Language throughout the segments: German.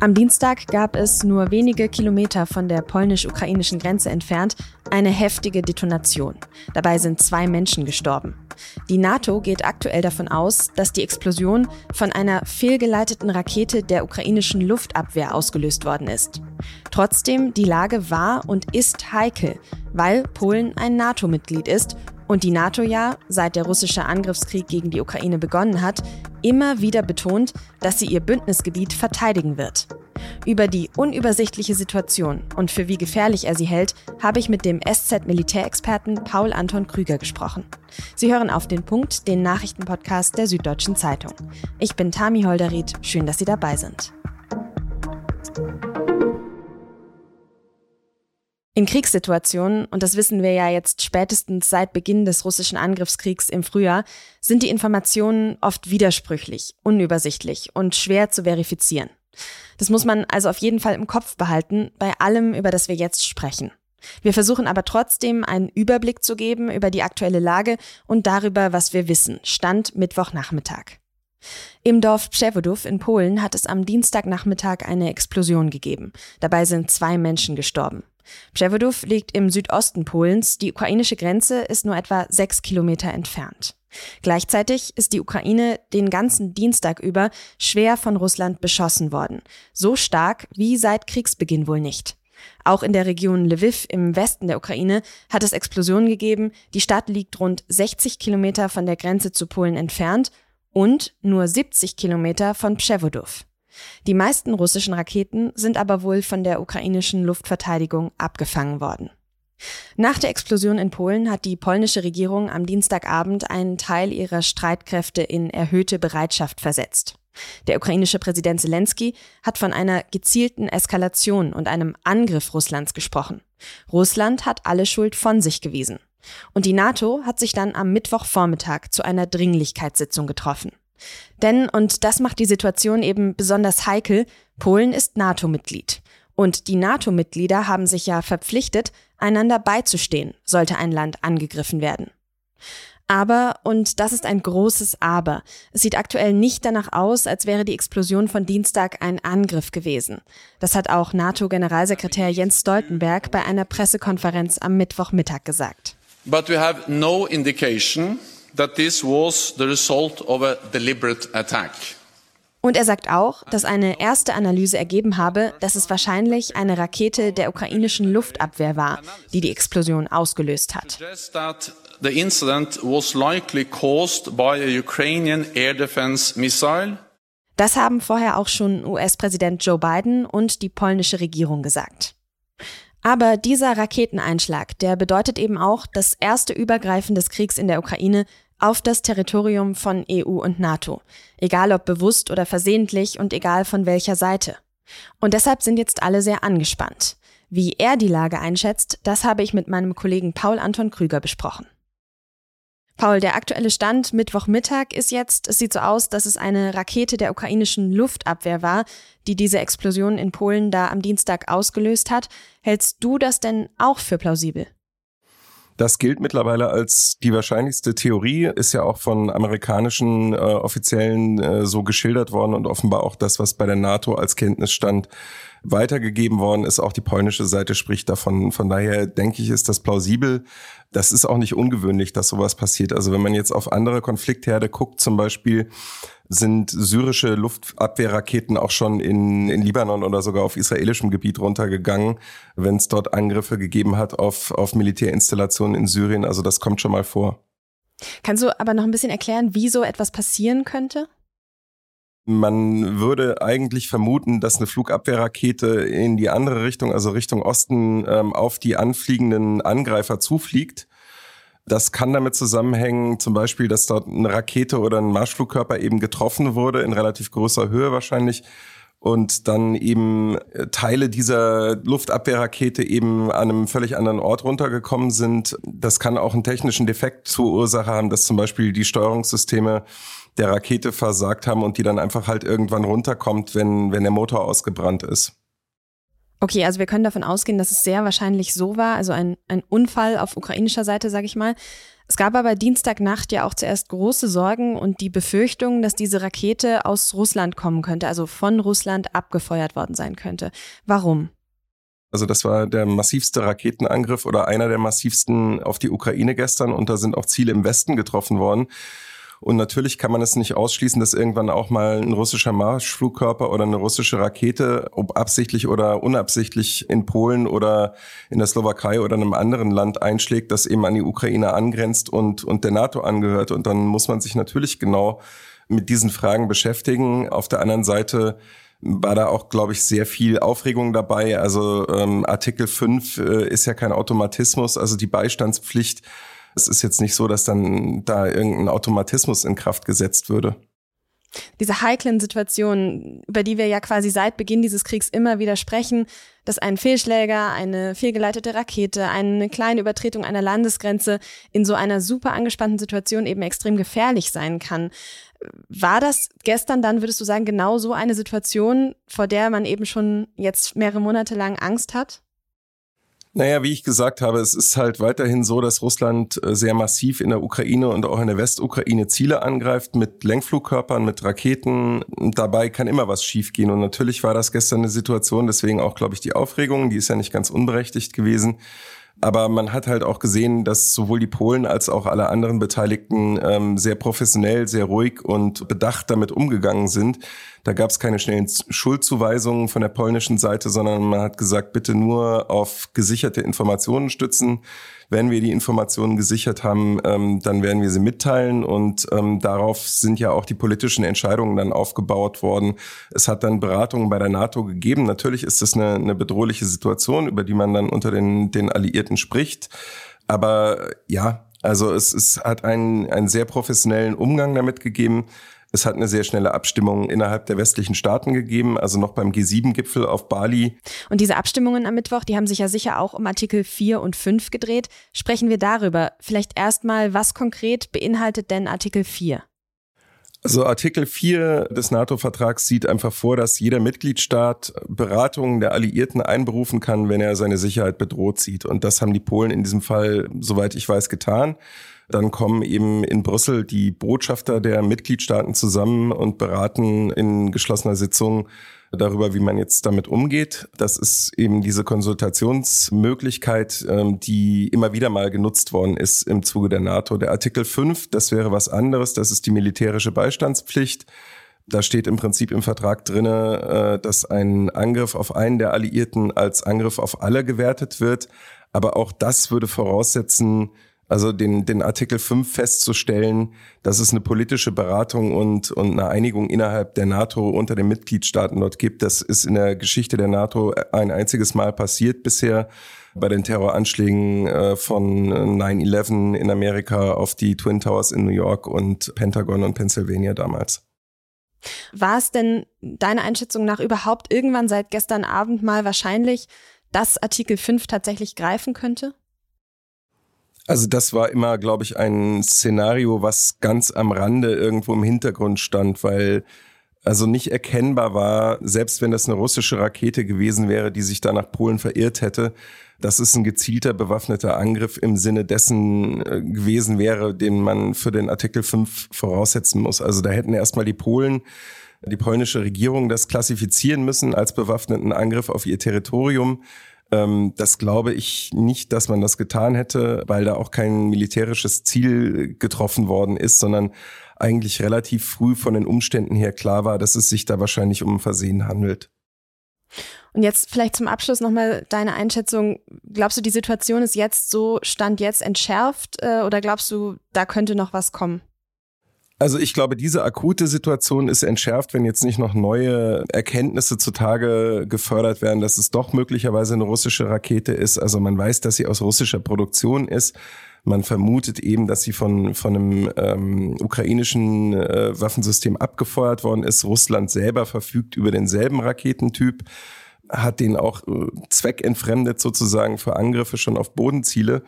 Am Dienstag gab es nur wenige Kilometer von der polnisch-ukrainischen Grenze entfernt eine heftige Detonation. Dabei sind zwei Menschen gestorben. Die NATO geht aktuell davon aus, dass die Explosion von einer fehlgeleiteten Rakete der ukrainischen Luftabwehr ausgelöst worden ist. Trotzdem, die Lage war und ist heikel, weil Polen ein NATO-Mitglied ist und die NATO ja, seit der russische Angriffskrieg gegen die Ukraine begonnen hat, immer wieder betont, dass sie ihr Bündnisgebiet verteidigen wird. Über die unübersichtliche Situation und für wie gefährlich er sie hält, habe ich mit dem SZ-Militärexperten Paul Anton Krüger gesprochen. Sie hören auf den Punkt, den Nachrichtenpodcast der Süddeutschen Zeitung. Ich bin Tami Holderried, schön, dass Sie dabei sind. In Kriegssituationen, und das wissen wir ja jetzt spätestens seit Beginn des russischen Angriffskriegs im Frühjahr, sind die Informationen oft widersprüchlich, unübersichtlich und schwer zu verifizieren. Das muss man also auf jeden Fall im Kopf behalten bei allem, über das wir jetzt sprechen. Wir versuchen aber trotzdem einen Überblick zu geben über die aktuelle Lage und darüber, was wir wissen. Stand Mittwochnachmittag. Im Dorf Przewodów in Polen hat es am Dienstagnachmittag eine Explosion gegeben. Dabei sind zwei Menschen gestorben. Przewodów liegt im Südosten Polens, die ukrainische Grenze ist nur etwa sechs Kilometer entfernt. Gleichzeitig ist die Ukraine den ganzen Dienstag über schwer von Russland beschossen worden. So stark wie seit Kriegsbeginn wohl nicht. Auch in der Region Lviv im Westen der Ukraine hat es Explosionen gegeben. Die Stadt liegt rund 60 Kilometer von der Grenze zu Polen entfernt und nur 70 Kilometer von Przewodów. Die meisten russischen Raketen sind aber wohl von der ukrainischen Luftverteidigung abgefangen worden. Nach der Explosion in Polen hat die polnische Regierung am Dienstagabend einen Teil ihrer Streitkräfte in erhöhte Bereitschaft versetzt. Der ukrainische Präsident Zelensky hat von einer gezielten Eskalation und einem Angriff Russlands gesprochen. Russland hat alle Schuld von sich gewiesen. Und die NATO hat sich dann am Mittwochvormittag zu einer Dringlichkeitssitzung getroffen. Denn, und das macht die Situation eben besonders heikel, Polen ist NATO-Mitglied. Und die NATO-Mitglieder haben sich ja verpflichtet, einander beizustehen, sollte ein Land angegriffen werden. Aber, und das ist ein großes Aber, es sieht aktuell nicht danach aus, als wäre die Explosion von Dienstag ein Angriff gewesen. Das hat auch NATO-Generalsekretär Jens Stoltenberg bei einer Pressekonferenz am Mittwochmittag gesagt. But we have no indication that this was the result of a deliberate attack. Und er sagt auch, dass eine erste Analyse ergeben habe, dass es wahrscheinlich eine Rakete der ukrainischen Luftabwehr war, die die Explosion ausgelöst hat. The incident was likely caused by a Ukrainian air defense missile. Das haben vorher auch schon US-Präsident Joe Biden und die polnische Regierung gesagt. Aber dieser Raketeneinschlag, der bedeutet eben auch das erste Übergreifen des Kriegs in der Ukraine auf das Territorium von EU und NATO, egal ob bewusst oder versehentlich und egal von welcher Seite. Und deshalb sind jetzt alle sehr angespannt. Wie er die Lage einschätzt, das habe ich mit meinem Kollegen Paul Anton Krüger besprochen. Paul, der aktuelle Stand Mittwochmittag ist jetzt, es sieht so aus, dass es eine Rakete der ukrainischen Luftabwehr war, die diese Explosion in Polen da am Dienstag ausgelöst hat. Hältst du das denn auch für plausibel? Das gilt mittlerweile als die wahrscheinlichste Theorie, ist ja auch von amerikanischen äh, Offiziellen äh, so geschildert worden und offenbar auch das, was bei der NATO als Kenntnisstand weitergegeben worden ist. Auch die polnische Seite spricht davon. Von daher denke ich, ist das plausibel. Das ist auch nicht ungewöhnlich, dass sowas passiert. Also wenn man jetzt auf andere Konfliktherde guckt, zum Beispiel sind syrische Luftabwehrraketen auch schon in, in Libanon oder sogar auf israelischem Gebiet runtergegangen, wenn es dort Angriffe gegeben hat auf, auf Militärinstallationen in Syrien. Also das kommt schon mal vor. Kannst du aber noch ein bisschen erklären, wie so etwas passieren könnte? Man würde eigentlich vermuten, dass eine Flugabwehrrakete in die andere Richtung, also Richtung Osten, ähm, auf die anfliegenden Angreifer zufliegt. Das kann damit zusammenhängen, zum Beispiel, dass dort eine Rakete oder ein Marschflugkörper eben getroffen wurde, in relativ großer Höhe wahrscheinlich, und dann eben äh, Teile dieser Luftabwehrrakete eben an einem völlig anderen Ort runtergekommen sind. Das kann auch einen technischen Defekt zur Ursache haben, dass zum Beispiel die Steuerungssysteme der Rakete versagt haben und die dann einfach halt irgendwann runterkommt, wenn, wenn der Motor ausgebrannt ist. Okay, also wir können davon ausgehen, dass es sehr wahrscheinlich so war, also ein, ein Unfall auf ukrainischer Seite, sage ich mal. Es gab aber Dienstagnacht ja auch zuerst große Sorgen und die Befürchtung, dass diese Rakete aus Russland kommen könnte, also von Russland abgefeuert worden sein könnte. Warum? Also das war der massivste Raketenangriff oder einer der massivsten auf die Ukraine gestern und da sind auch Ziele im Westen getroffen worden. Und natürlich kann man es nicht ausschließen, dass irgendwann auch mal ein russischer Marschflugkörper oder eine russische Rakete, ob absichtlich oder unabsichtlich in Polen oder in der Slowakei oder einem anderen Land einschlägt, das eben an die Ukraine angrenzt und, und der NATO angehört. Und dann muss man sich natürlich genau mit diesen Fragen beschäftigen. Auf der anderen Seite war da auch, glaube ich, sehr viel Aufregung dabei. Also ähm, Artikel 5 äh, ist ja kein Automatismus, also die Beistandspflicht es ist jetzt nicht so, dass dann da irgendein Automatismus in Kraft gesetzt würde. Diese heiklen Situationen, über die wir ja quasi seit Beginn dieses Kriegs immer wieder sprechen, dass ein Fehlschläger, eine fehlgeleitete Rakete, eine kleine Übertretung einer Landesgrenze in so einer super angespannten Situation eben extrem gefährlich sein kann. War das gestern dann, würdest du sagen, genau so eine Situation, vor der man eben schon jetzt mehrere Monate lang Angst hat? Naja, wie ich gesagt habe, es ist halt weiterhin so, dass Russland äh, sehr massiv in der Ukraine und auch in der Westukraine Ziele angreift mit Lenkflugkörpern, mit Raketen. Dabei kann immer was schiefgehen. Und natürlich war das gestern eine Situation, deswegen auch, glaube ich, die Aufregung, die ist ja nicht ganz unberechtigt gewesen. Aber man hat halt auch gesehen, dass sowohl die Polen als auch alle anderen Beteiligten ähm, sehr professionell, sehr ruhig und bedacht damit umgegangen sind. Da gab es keine schnellen Schuldzuweisungen von der polnischen Seite, sondern man hat gesagt, bitte nur auf gesicherte Informationen stützen. Wenn wir die Informationen gesichert haben, ähm, dann werden wir sie mitteilen und ähm, darauf sind ja auch die politischen Entscheidungen dann aufgebaut worden. Es hat dann Beratungen bei der NATO gegeben. Natürlich ist das eine, eine bedrohliche Situation, über die man dann unter den, den Alliierten spricht. Aber ja, also es, es hat einen, einen sehr professionellen Umgang damit gegeben. Es hat eine sehr schnelle Abstimmung innerhalb der westlichen Staaten gegeben, also noch beim G7-Gipfel auf Bali. Und diese Abstimmungen am Mittwoch, die haben sich ja sicher auch um Artikel 4 und 5 gedreht. Sprechen wir darüber. Vielleicht erstmal, was konkret beinhaltet denn Artikel 4? Also Artikel 4 des NATO-Vertrags sieht einfach vor, dass jeder Mitgliedstaat Beratungen der Alliierten einberufen kann, wenn er seine Sicherheit bedroht sieht. Und das haben die Polen in diesem Fall, soweit ich weiß, getan. Dann kommen eben in Brüssel die Botschafter der Mitgliedstaaten zusammen und beraten in geschlossener Sitzung darüber, wie man jetzt damit umgeht. Das ist eben diese Konsultationsmöglichkeit, ähm, die immer wieder mal genutzt worden ist im Zuge der NATO. Der Artikel 5, das wäre was anderes, das ist die militärische Beistandspflicht. Da steht im Prinzip im Vertrag drinne, äh, dass ein Angriff auf einen der Alliierten als Angriff auf alle gewertet wird. Aber auch das würde voraussetzen, also den, den Artikel 5 festzustellen, dass es eine politische Beratung und, und eine Einigung innerhalb der NATO unter den Mitgliedstaaten dort gibt. Das ist in der Geschichte der NATO ein einziges Mal passiert bisher bei den Terroranschlägen äh, von 9-11 in Amerika auf die Twin Towers in New York und Pentagon und Pennsylvania damals. War es denn deiner Einschätzung nach überhaupt irgendwann seit gestern Abend mal wahrscheinlich, dass Artikel 5 tatsächlich greifen könnte? Also das war immer, glaube ich, ein Szenario, was ganz am Rande irgendwo im Hintergrund stand, weil also nicht erkennbar war, selbst wenn das eine russische Rakete gewesen wäre, die sich da nach Polen verirrt hätte, dass es ein gezielter bewaffneter Angriff im Sinne dessen äh, gewesen wäre, den man für den Artikel 5 voraussetzen muss. Also da hätten erstmal die Polen die polnische Regierung das klassifizieren müssen als bewaffneten Angriff auf ihr Territorium. Ähm, das glaube ich nicht, dass man das getan hätte, weil da auch kein militärisches Ziel getroffen worden ist, sondern eigentlich relativ früh von den Umständen her klar war, dass es sich da wahrscheinlich um Versehen handelt. Und jetzt vielleicht zum Abschluss nochmal deine Einschätzung. Glaubst du, die Situation ist jetzt so, stand jetzt entschärft äh, oder glaubst du, da könnte noch was kommen? Also ich glaube, diese akute Situation ist entschärft, wenn jetzt nicht noch neue Erkenntnisse zutage gefördert werden, dass es doch möglicherweise eine russische Rakete ist. Also man weiß, dass sie aus russischer Produktion ist. Man vermutet eben, dass sie von, von einem ähm, ukrainischen äh, Waffensystem abgefeuert worden ist. Russland selber verfügt über denselben Raketentyp hat den auch äh, zweckentfremdet sozusagen für Angriffe schon auf Bodenziele.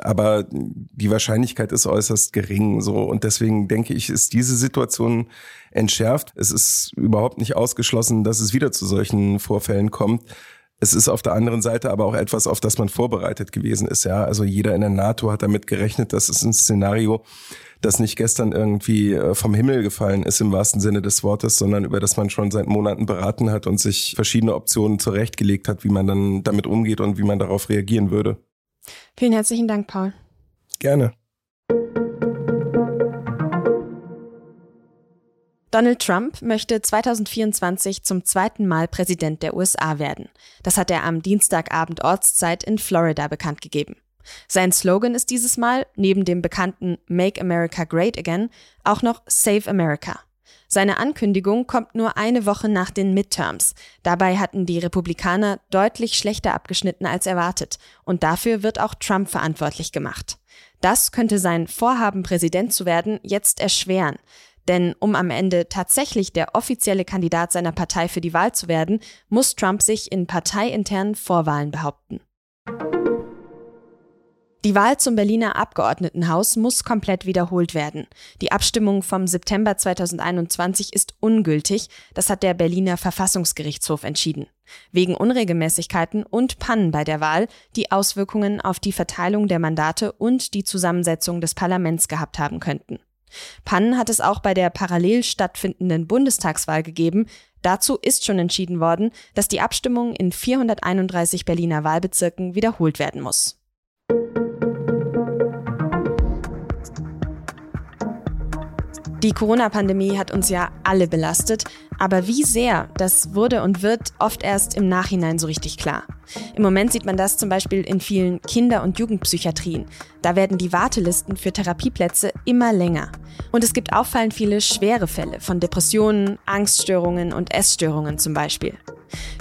Aber die Wahrscheinlichkeit ist äußerst gering. So. Und deswegen denke ich, ist diese Situation entschärft. Es ist überhaupt nicht ausgeschlossen, dass es wieder zu solchen Vorfällen kommt. Es ist auf der anderen Seite aber auch etwas, auf das man vorbereitet gewesen ist. Ja, also jeder in der NATO hat damit gerechnet, dass es ein Szenario, das nicht gestern irgendwie äh, vom Himmel gefallen ist im wahrsten Sinne des Wortes, sondern über das man schon seit Monaten beraten hat und sich verschiedene Optionen zurechtgelegt hat, wie man dann damit umgeht und wie man darauf reagieren würde. Vielen herzlichen Dank, Paul. Gerne. Donald Trump möchte 2024 zum zweiten Mal Präsident der USA werden. Das hat er am Dienstagabend Ortszeit in Florida bekannt gegeben. Sein Slogan ist dieses Mal, neben dem bekannten Make America Great Again, auch noch Save America. Seine Ankündigung kommt nur eine Woche nach den Midterms. Dabei hatten die Republikaner deutlich schlechter abgeschnitten als erwartet. Und dafür wird auch Trump verantwortlich gemacht. Das könnte sein Vorhaben, Präsident zu werden, jetzt erschweren. Denn um am Ende tatsächlich der offizielle Kandidat seiner Partei für die Wahl zu werden, muss Trump sich in parteiinternen Vorwahlen behaupten. Die Wahl zum Berliner Abgeordnetenhaus muss komplett wiederholt werden. Die Abstimmung vom September 2021 ist ungültig, das hat der Berliner Verfassungsgerichtshof entschieden. Wegen Unregelmäßigkeiten und Pannen bei der Wahl, die Auswirkungen auf die Verteilung der Mandate und die Zusammensetzung des Parlaments gehabt haben könnten. Pannen hat es auch bei der parallel stattfindenden Bundestagswahl gegeben. Dazu ist schon entschieden worden, dass die Abstimmung in 431 Berliner Wahlbezirken wiederholt werden muss. Die Corona-Pandemie hat uns ja alle belastet, aber wie sehr, das wurde und wird oft erst im Nachhinein so richtig klar. Im Moment sieht man das zum Beispiel in vielen Kinder- und Jugendpsychiatrien. Da werden die Wartelisten für Therapieplätze immer länger. Und es gibt auffallend viele schwere Fälle von Depressionen, Angststörungen und Essstörungen zum Beispiel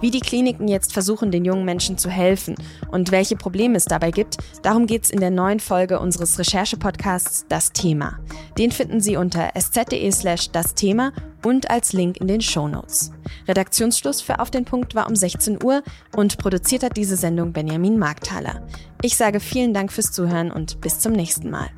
wie die Kliniken jetzt versuchen, den jungen Menschen zu helfen und welche Probleme es dabei gibt, darum geht es in der neuen Folge unseres Recherche-Podcasts Das Thema. Den finden Sie unter sz.de slash das Thema und als Link in den Show Notes. Redaktionsschluss für Auf den Punkt war um 16 Uhr und produziert hat diese Sendung Benjamin Markthaler. Ich sage vielen Dank fürs Zuhören und bis zum nächsten Mal.